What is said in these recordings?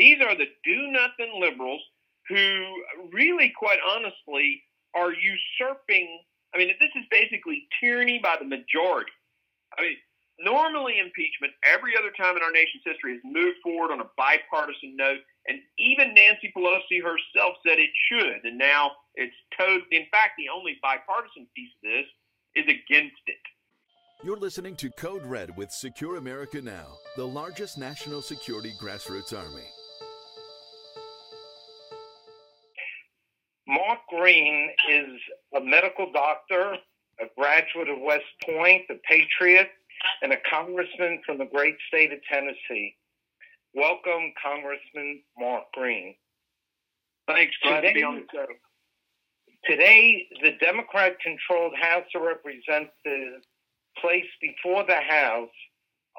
These are the do nothing liberals who really, quite honestly, are usurping. I mean, this is basically tyranny by the majority. I mean, normally impeachment, every other time in our nation's history, has moved forward on a bipartisan note, and even Nancy Pelosi herself said it should, and now it's totally. In fact, the only bipartisan piece of this is against it. You're listening to Code Red with Secure America Now, the largest national security grassroots army. Mark Green is a medical doctor, a graduate of West Point, a patriot, and a congressman from the great state of Tennessee. Welcome, Congressman Mark Green. Thanks, glad today, to be on the show. Today, the Democrat controlled House of Representatives placed before the House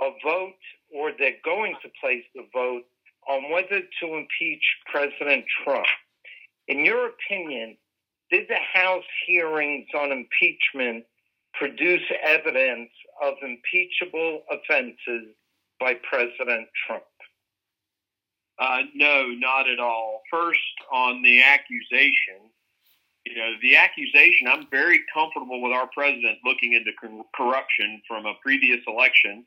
a vote, or they're going to place the vote, on whether to impeach President Trump. In your opinion, did the House hearings on impeachment produce evidence of impeachable offenses by President Trump? Uh, no, not at all. First, on the accusation, you know, the accusation, I'm very comfortable with our president looking into corruption from a previous election.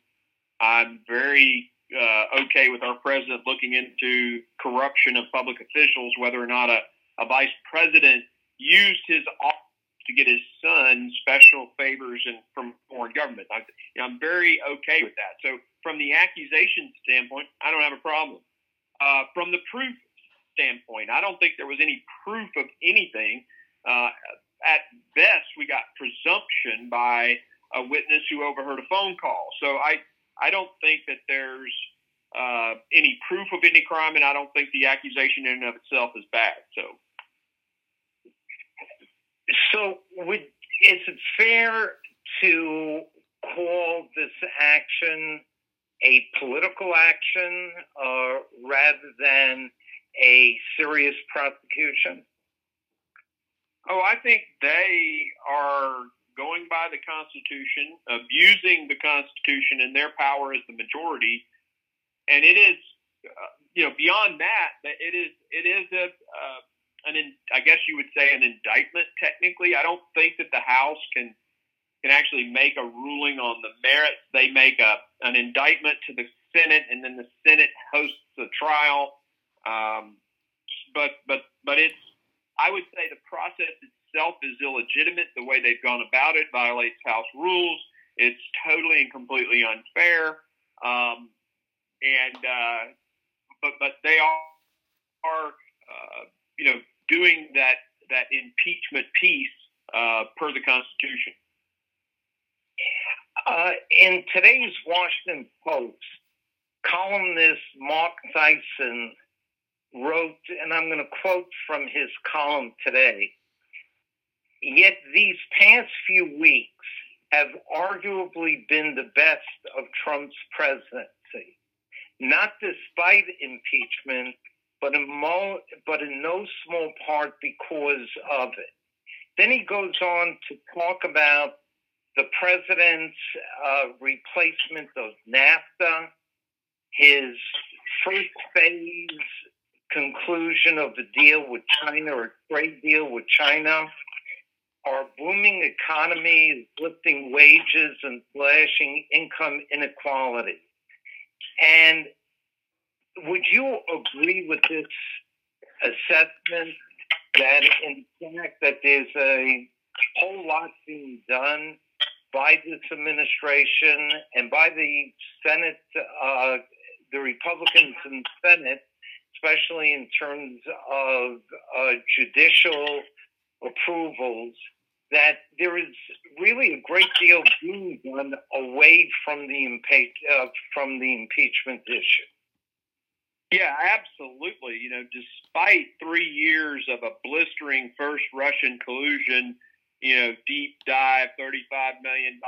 I'm very uh, okay with our president looking into corruption of public officials, whether or not a, a vice president used his office to get his son special favors and from foreign government. I, you know, I'm very okay with that. So, from the accusation standpoint, I don't have a problem. Uh, from the proof standpoint, I don't think there was any proof of anything. Uh, at best, we got presumption by a witness who overheard a phone call. So I, I don't think that there's uh, any proof of any crime, and I don't think the accusation in and of itself is bad. So, so would is it fair to call this action a political action uh, rather than a serious prosecution? Oh, I think they are going by the Constitution, abusing the Constitution and their power as the majority, and it is, uh, you know, beyond that, it is it is a uh, an in, I guess you would say an indictment. Technically, I don't think that the House can can actually make a ruling on the merits. They make a an indictment to the Senate, and then the Senate hosts the trial. Um, but but but it's I would say the process itself is illegitimate. The way they've gone about it violates House rules. It's totally and completely unfair. Um, and uh, but but they are are uh, you know doing that that impeachment piece uh, per the Constitution. Uh, in today's Washington Post, columnist Marc Thiessen wrote, and I'm going to quote from his column today. Yet these past few weeks have arguably been the best of Trump's presidency, not despite impeachment, but in, mo- but in no small part because of it. Then he goes on to talk about the president's uh, replacement of NAFTA, his first phase conclusion of the deal with China or trade deal with China. Our booming economy is lifting wages and slashing income inequality. And would you agree with this assessment that in fact that there's a whole lot being done by this administration and by the Senate, uh, the Republicans in the Senate especially in terms of uh, judicial approvals, that there is really a great deal being done away from the impe- uh, from the impeachment issue. Yeah, absolutely. You know, despite three years of a blistering first Russian collusion, you know, deep dive, $35 million,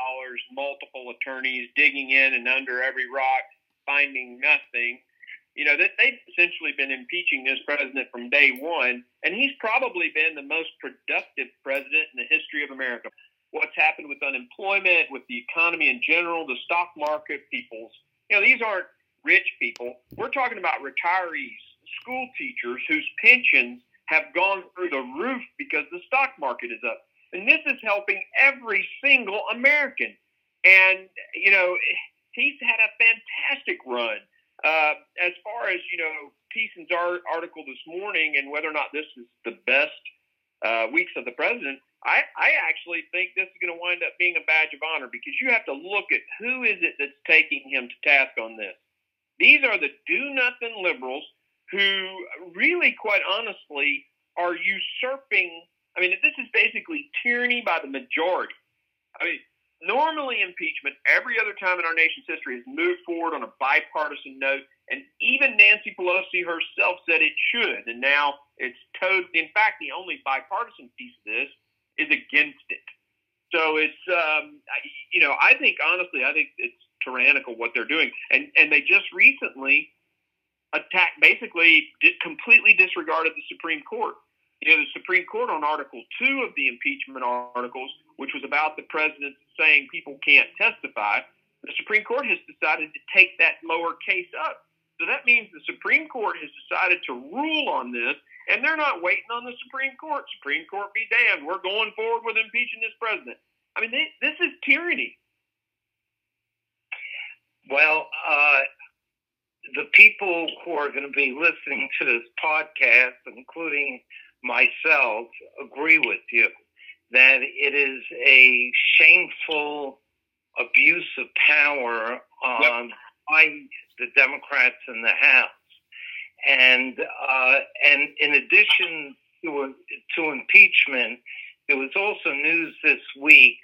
multiple attorneys digging in and under every rock, finding nothing you know, that they've essentially been impeaching this president from day one, and he's probably been the most productive president in the history of America. What's happened with unemployment, with the economy in general, the stock market, people's, you know, these aren't rich people. We're talking about retirees school teachers whose pensions have gone through the roof because the stock market is up. And this is helping every single American. And, you know, he's had a fantastic run. Uh, as far as, you know, Thiessen's article this morning and whether or not this is the best uh, weeks of the president, I, I actually think this is going to wind up being a badge of honor because you have to look at who is it that's taking him to task on this. These are the do nothing liberals who really, quite honestly, are usurping. I mean, this is basically tyranny by the majority. I mean, normally impeachment, every other time in our nation's history, has moved forward on a bipartisan note, and even Nancy Pelosi herself said it should, and now it's towed. In fact, the only bipartisan piece of this is against it. So it's, um, you know, I think honestly, I think it's tyrannical what they're doing, and and they just recently attacked, basically, completely disregarded the Supreme Court. You know, the Supreme Court on Article Two of the impeachment articles, which was about the president saying people can't testify, the Supreme Court has decided to take that lower case up. So that means the Supreme Court has decided to rule on this, and they're not waiting on the Supreme Court. Supreme Court be damned. We're going forward with impeaching this president. I mean, they, this is tyranny. Well, uh, the people who are going to be listening to this podcast, including myself, agree with you that it is a shameful abuse of power um, yep. by the Democrats in the House. And uh, and in addition to to impeachment, there was also news this week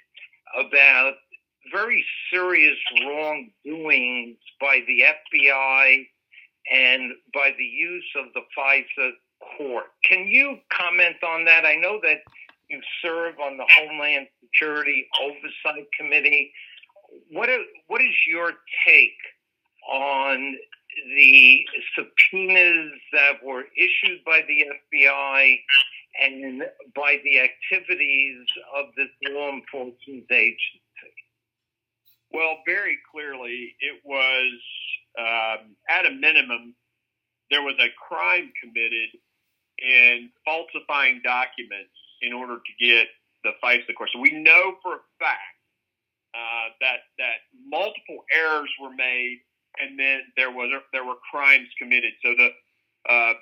about very serious wrongdoings by the FBI and by the use of the FISA court. Can you comment on that? I know that you serve on the Homeland Security Oversight Committee. What is, what is your take on the subpoenas that were issued by the FBI and by the activities of this law enforcement agency? Well, very clearly, it was um, at a minimum, there was a crime committed in falsifying documents in order to get the FISA court. So we know for a fact uh, that that multiple errors were made, and then there was there were crimes committed. So the uh,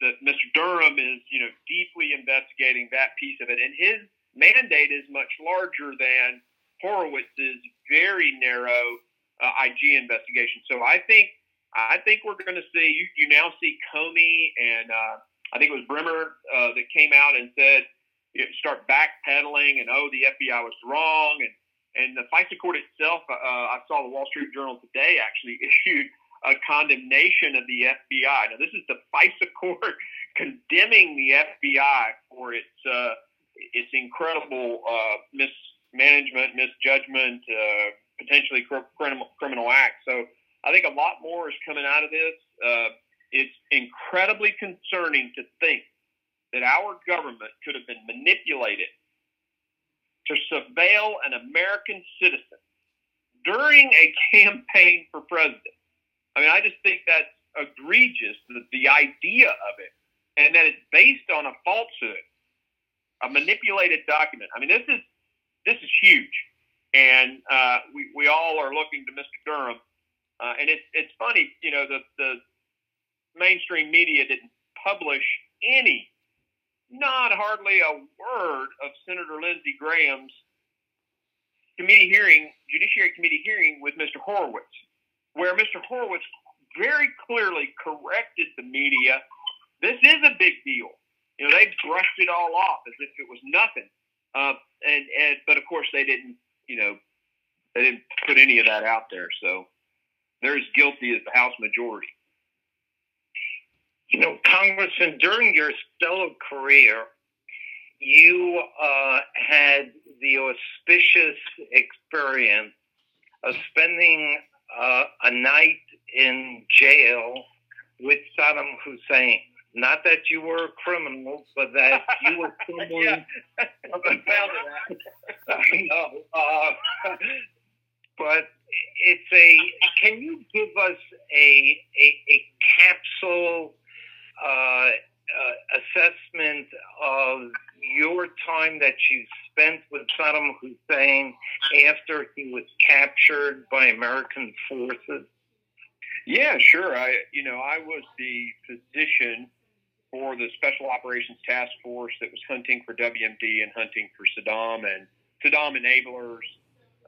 the Mr. Durham is you know deeply investigating that piece of it, and his mandate is much larger than Horowitz's very narrow uh, IG investigation. So I think I think we're going to see you, you now see Comey and uh, I think it was Bremer uh, that came out and said you know, start backpedaling and oh the FBI was wrong and and the FISA court itself. Uh, I saw the Wall Street Journal today actually issued a condemnation of the FBI. Now this is the FISA court condemning the FBI for its uh, its incredible uh, mismanagement, misjudgment, uh, potentially criminal criminal acts. So I think a lot more is coming out of this. Uh, it's incredibly concerning to think that our government could have been manipulated to surveil an American citizen during a campaign for president. I mean, I just think that's egregious, the, the idea of it, and that it's based on a falsehood, a manipulated document. I mean, this is this is huge, and uh, we we all are looking to Mr. Durham, uh, and it's it's funny, you know, the the mainstream media didn't publish any, not hardly a word of Senator Lindsey Graham's committee hearing, Judiciary Committee hearing with Mr. Horowitz, where Mr. Horowitz very clearly corrected the media. This is a big deal. You know, they brushed it all off as if it was nothing. Uh, and, and but of course they didn't. You know, they didn't put any of that out there. So they're as guilty as the House majority. You know, Congressman, during your stellar career, you uh, had the auspicious experience of spending uh, a night in jail with Saddam Hussein. Not that you were a criminal, but that you were someone. yeah, I'm proud that. I know. Uh, but it's a. Can you give us a a, a capsule uh, uh, assessment of your time that you spent with Saddam Hussein after he was captured by American forces? Yeah, sure. I, you know, I was the physician for the Special Operations Task Force that was hunting for WMD and hunting for Saddam and Saddam enablers,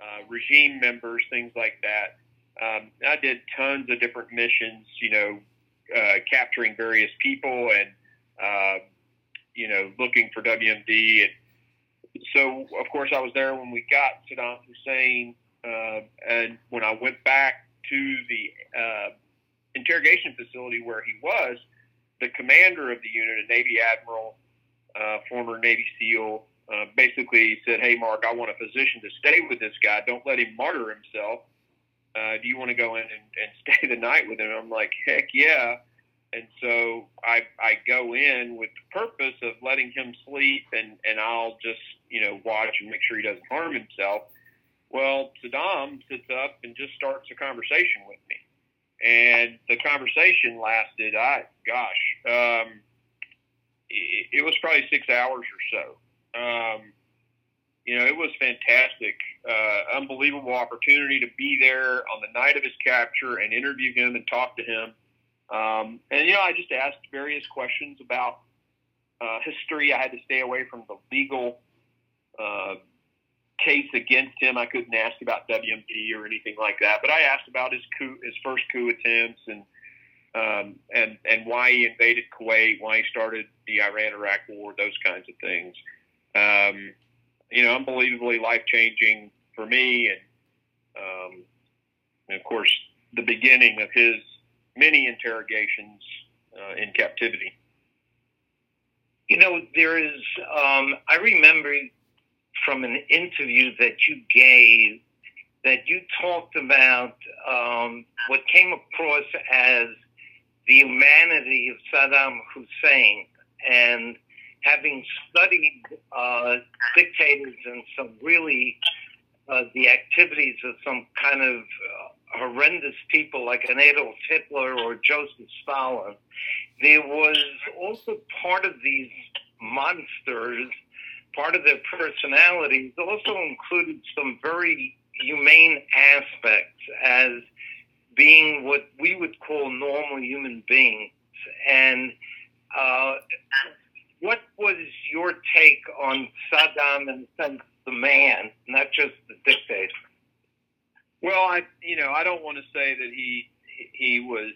uh, regime members, things like that. Um, I did tons of different missions, you know, uh, capturing various people and, uh, you know, looking for WMD. And so, of course, I was there when we got Saddam Hussein. Uh, and when I went back to the uh, interrogation facility where he was, the commander of the unit, a Navy admiral, uh, former Navy SEAL, uh, basically said, "Hey, Mark, I want a physician to stay with this guy. Don't let him martyr himself. Uh, do you want to go in and, and stay the night with him?" I'm like, "Heck yeah!" And so I I go in with the purpose of letting him sleep, and and I'll just you know watch and make sure he doesn't harm himself. Well, Saddam sits up and just starts a conversation with me, and the conversation lasted, I gosh, um, it, it was probably six hours or so. Um, you know, it was fantastic, uh, unbelievable opportunity to be there on the night of his capture and interview him and talk to him. Um, and you know, I just asked various questions about uh, history. I had to stay away from the legal uh, case against him. I couldn't ask about WMD or anything like that, but I asked about his coup, his first coup attempts, and um, and and why he invaded Kuwait, why he started the Iran-Iraq War, those kinds of things. Um, you know, unbelievably life-changing for me, and, um, and of course, the beginning of his many interrogations uh, in captivity. You know, there is. Um, I remember from an interview that you gave that you talked about um, what came across as the humanity of Saddam Hussein and having studied uh, dictators and some really uh, the activities of some kind of uh, horrendous people like an Adolf Hitler or Joseph Stalin, there was also part of these monsters part of their personalities also included some very humane aspects as being what we would call normal human beings. And uh, what was your take on Saddam the sense the man, not just the dictator? Well, I you know I don't want to say that he he was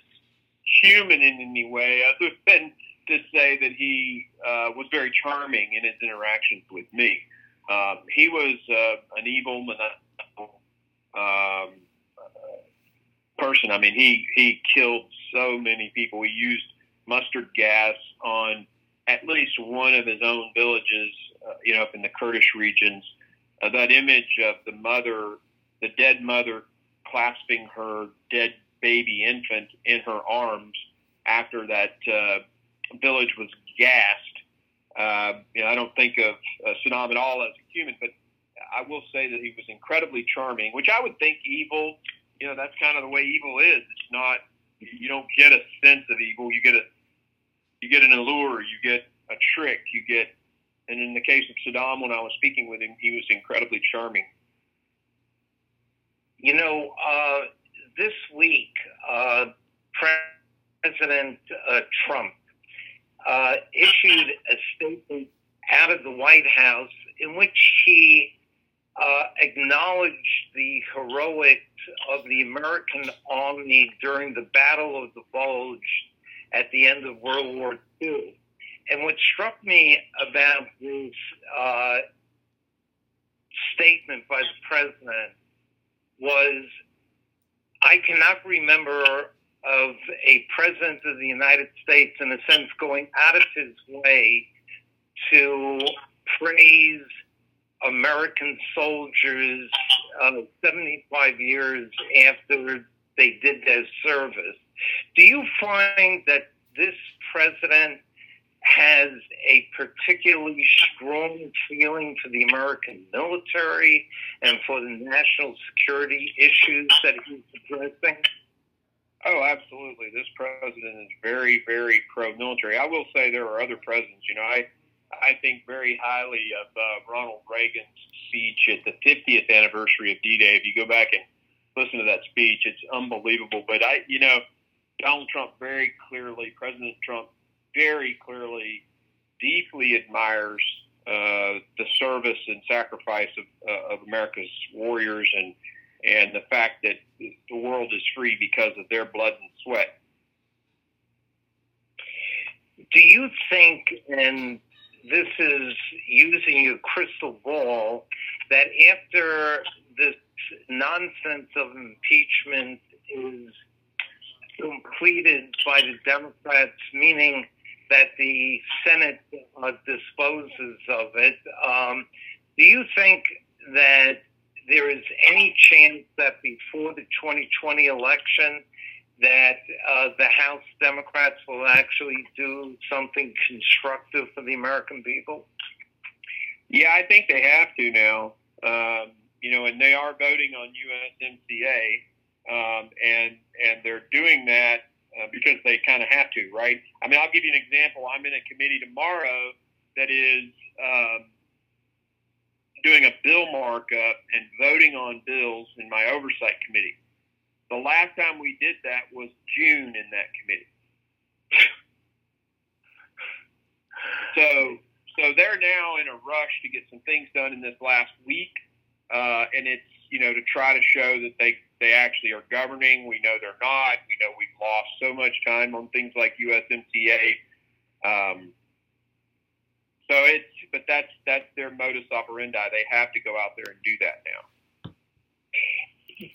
human in any way other than to say that he uh, was very charming in his interactions with me. Um, he was uh, an evil, maniacal um, uh, person. I mean, he he killed so many people. He used mustard gas on at least one of his own villages, uh, you know, up in the Kurdish regions. Uh, that image of the mother, the dead mother, clasping her dead baby infant in her arms after that uh, village was gassed. Uh, you know, I don't think of uh, Saddam at all as a human, but I will say that he was incredibly charming, which I would think evil. You know, that's kind of the way evil is. It's not. You don't get a sense of evil. You get a. You get an allure. You get a trick. You get. And in the case of Saddam, when I was speaking with him, he was incredibly charming. You know, uh, this week, uh, President uh, Trump uh, issued a statement out of the White House in which he uh, acknowledged the heroics of the American Army during the Battle of the Bulge at the end of World War II. And what struck me about this uh, statement by the president was I cannot remember of a president of the United States, in a sense, going out of his way to praise American soldiers uh, 75 years after they did their service. Do you find that this president has a particularly strong feeling for the American military and for the national security issues that he's addressing? Oh, absolutely. This president is very, very pro-military. I will say there are other presidents. You know, I I think very highly of uh, Ronald Reagan's speech at the 50th anniversary of D-Day. If you go back and listen to that speech, it's unbelievable. But I, you know, Donald Trump very clearly, President Trump very clearly, deeply admires uh, the service and sacrifice of, uh, of America's warriors and and the fact that the world is free because of their blood and sweat. Do you think, and this is using your crystal ball, that after this nonsense of impeachment is completed by the Democrats, meaning that the Senate uh, disposes of it, um, do you think that there is any chance that before the 2020 election that uh, the House Democrats will actually do something constructive for the American people? Yeah, I think they have to now. Um, you know, and they are voting on USMCA, um, and and they're doing that uh, because they kind of have to, right? I mean, I'll give you an example. I'm in a committee tomorrow that is um, doing a bill markup and voting on bills in my oversight committee. The last time we did that was June in that committee. so, so they're now in a rush to get some things done in this last week, uh, and it's you know to try to show that they they actually are governing. We know they're not. We know we've lost so much time on things like USMCA. Um, so it's but that's that's their modus operandi. They have to go out there and do that now.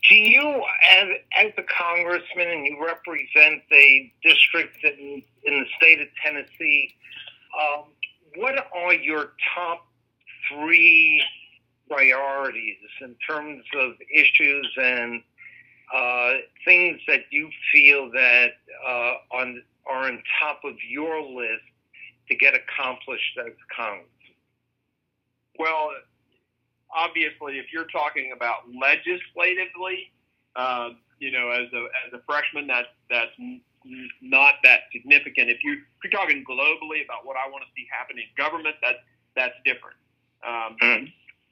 Do you, as as a congressman, and you represent a district in, in the state of Tennessee, um, what are your top three priorities in terms of issues and uh, things that you feel that uh, on are on top of your list to get accomplished as Congress? Well, obviously, if you're talking about legislatively, uh, you know, as a as a freshman, that's that's not that significant. If you if you're talking globally about what I want to see happen in government, that's that's different. Um, mm-hmm.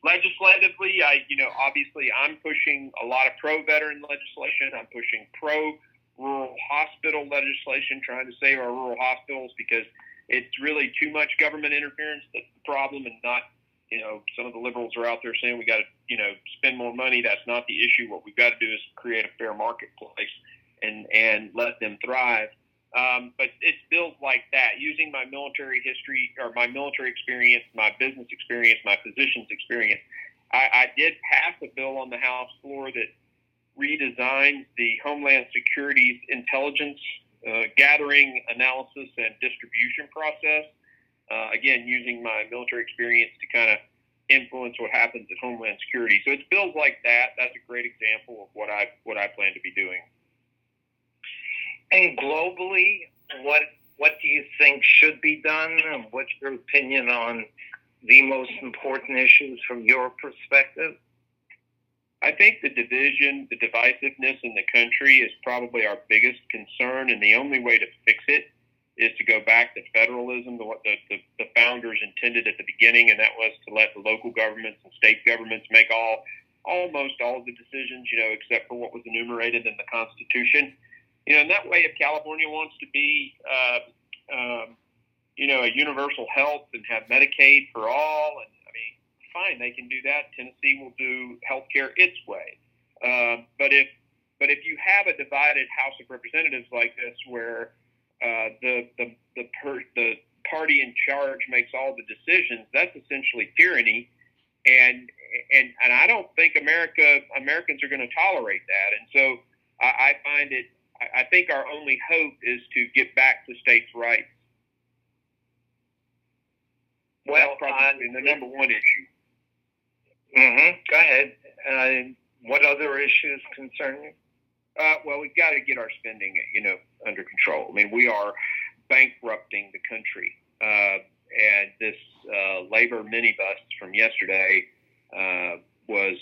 Legislatively, I you know obviously I'm pushing a lot of pro veteran legislation. I'm pushing pro rural hospital legislation, trying to save our rural hospitals because it's really too much government interference that's the problem, and not you know some of the liberals are out there saying we got to you know spend more money. That's not the issue. What we've got to do is create a fair marketplace and and let them thrive. Um, but it's bills like that, using my military history or my military experience, my business experience, my physician's experience. I, I did pass a bill on the House floor that redesigned the Homeland Security's intelligence uh, gathering, analysis, and distribution process. Uh, again, using my military experience to kind of influence what happens at Homeland Security. So it's bills like that. That's a great example of what I what I plan to be doing. And globally, what what do you think should be done? And what's your opinion on the most important issues from your perspective? I think the division, the divisiveness in the country is probably our biggest concern, and the only way to fix it is to go back to federalism, to what the, the, the founders intended at the beginning, and that was to let the local governments and state governments make all almost all of the decisions, you know, except for what was enumerated in the Constitution. You know, in that way, if California wants to be, uh, um, you know, a universal health and have Medicaid for all and fine, they can do that. Tennessee will do healthcare its way. Uh, but if but if you have a divided House of Representatives like this, where uh, the the the, per, the party in charge makes all the decisions, that's essentially tyranny. And and and I don't think America Americans are going to tolerate that. And so I, I find it. I, I think our only hope is to get back to states' rights. Well, that's probably uh, the number one issue. Mm-hmm. Go ahead. Uh, what other issues concern you? Uh, well, we've got to get our spending, you know, under control. I mean, we are bankrupting the country. Uh, and this uh, labor minibus from yesterday uh, was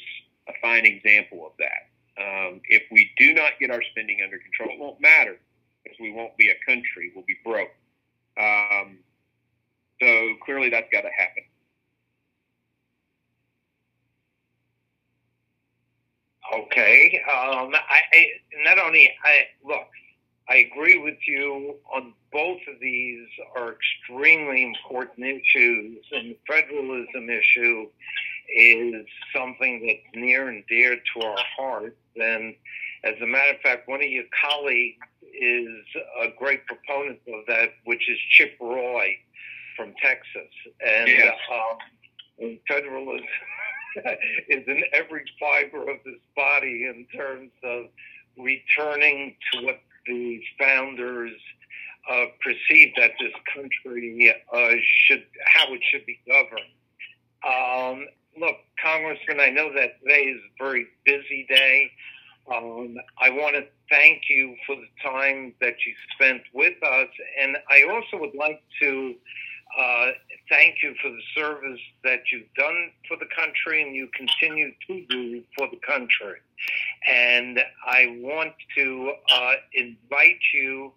a fine example of that. Um, if we do not get our spending under control, it won't matter because we won't be a country. We'll be broke. Um, so clearly, that's got to happen. Okay. Um, I, I not only I look, I agree with you on both of these are extremely important issues, and the federalism issue is something that's near and dear to our hearts. And as a matter of fact, one of your colleagues is a great proponent of that, which is Chip Roy from Texas. And yes. um, federalism is in every fiber of this body in terms of returning to what the founders uh, perceived that this country uh, should, how it should be governed. Um, look, Congressman, I know that today is a very busy day. Um, I want to thank you for the time that you spent with us, and I also would like to uh, thank you for the service that you've done for the country and you continue to do for the country. And I want to uh, invite you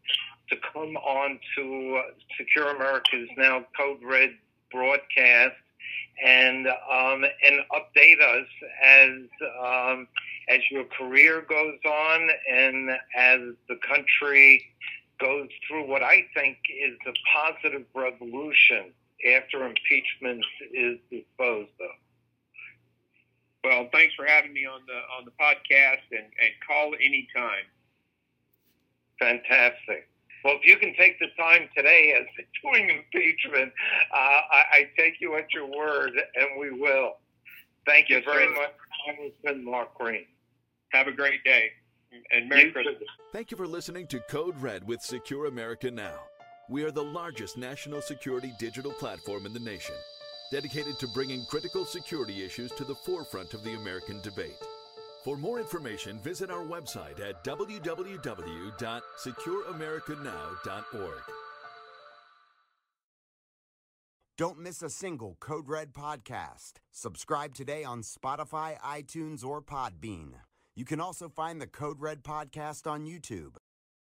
to come on to Secure America's now Code Red broadcast and um, and update us as um, as your career goes on and as the country goes through what I think is a positive revolution after impeachment is disposed of. Well, thanks for having me on the on the podcast and, and call anytime. Fantastic. Well, if you can take the time today as doing impeachment, uh, I, I, take you at your word, and we will. Thank you very sir. much, Congressman Mark Green. Have a great day, and Merry Christmas. Thank you for listening to Code Red with Secure America Now. We are the largest national security digital platform in the nation, dedicated to bringing critical security issues to the forefront of the American debate. For more information, visit our website at www.secureamericanow.org. Don't miss a single Code Red podcast. Subscribe today on Spotify, iTunes, or Podbean. You can also find the Code Red podcast on YouTube.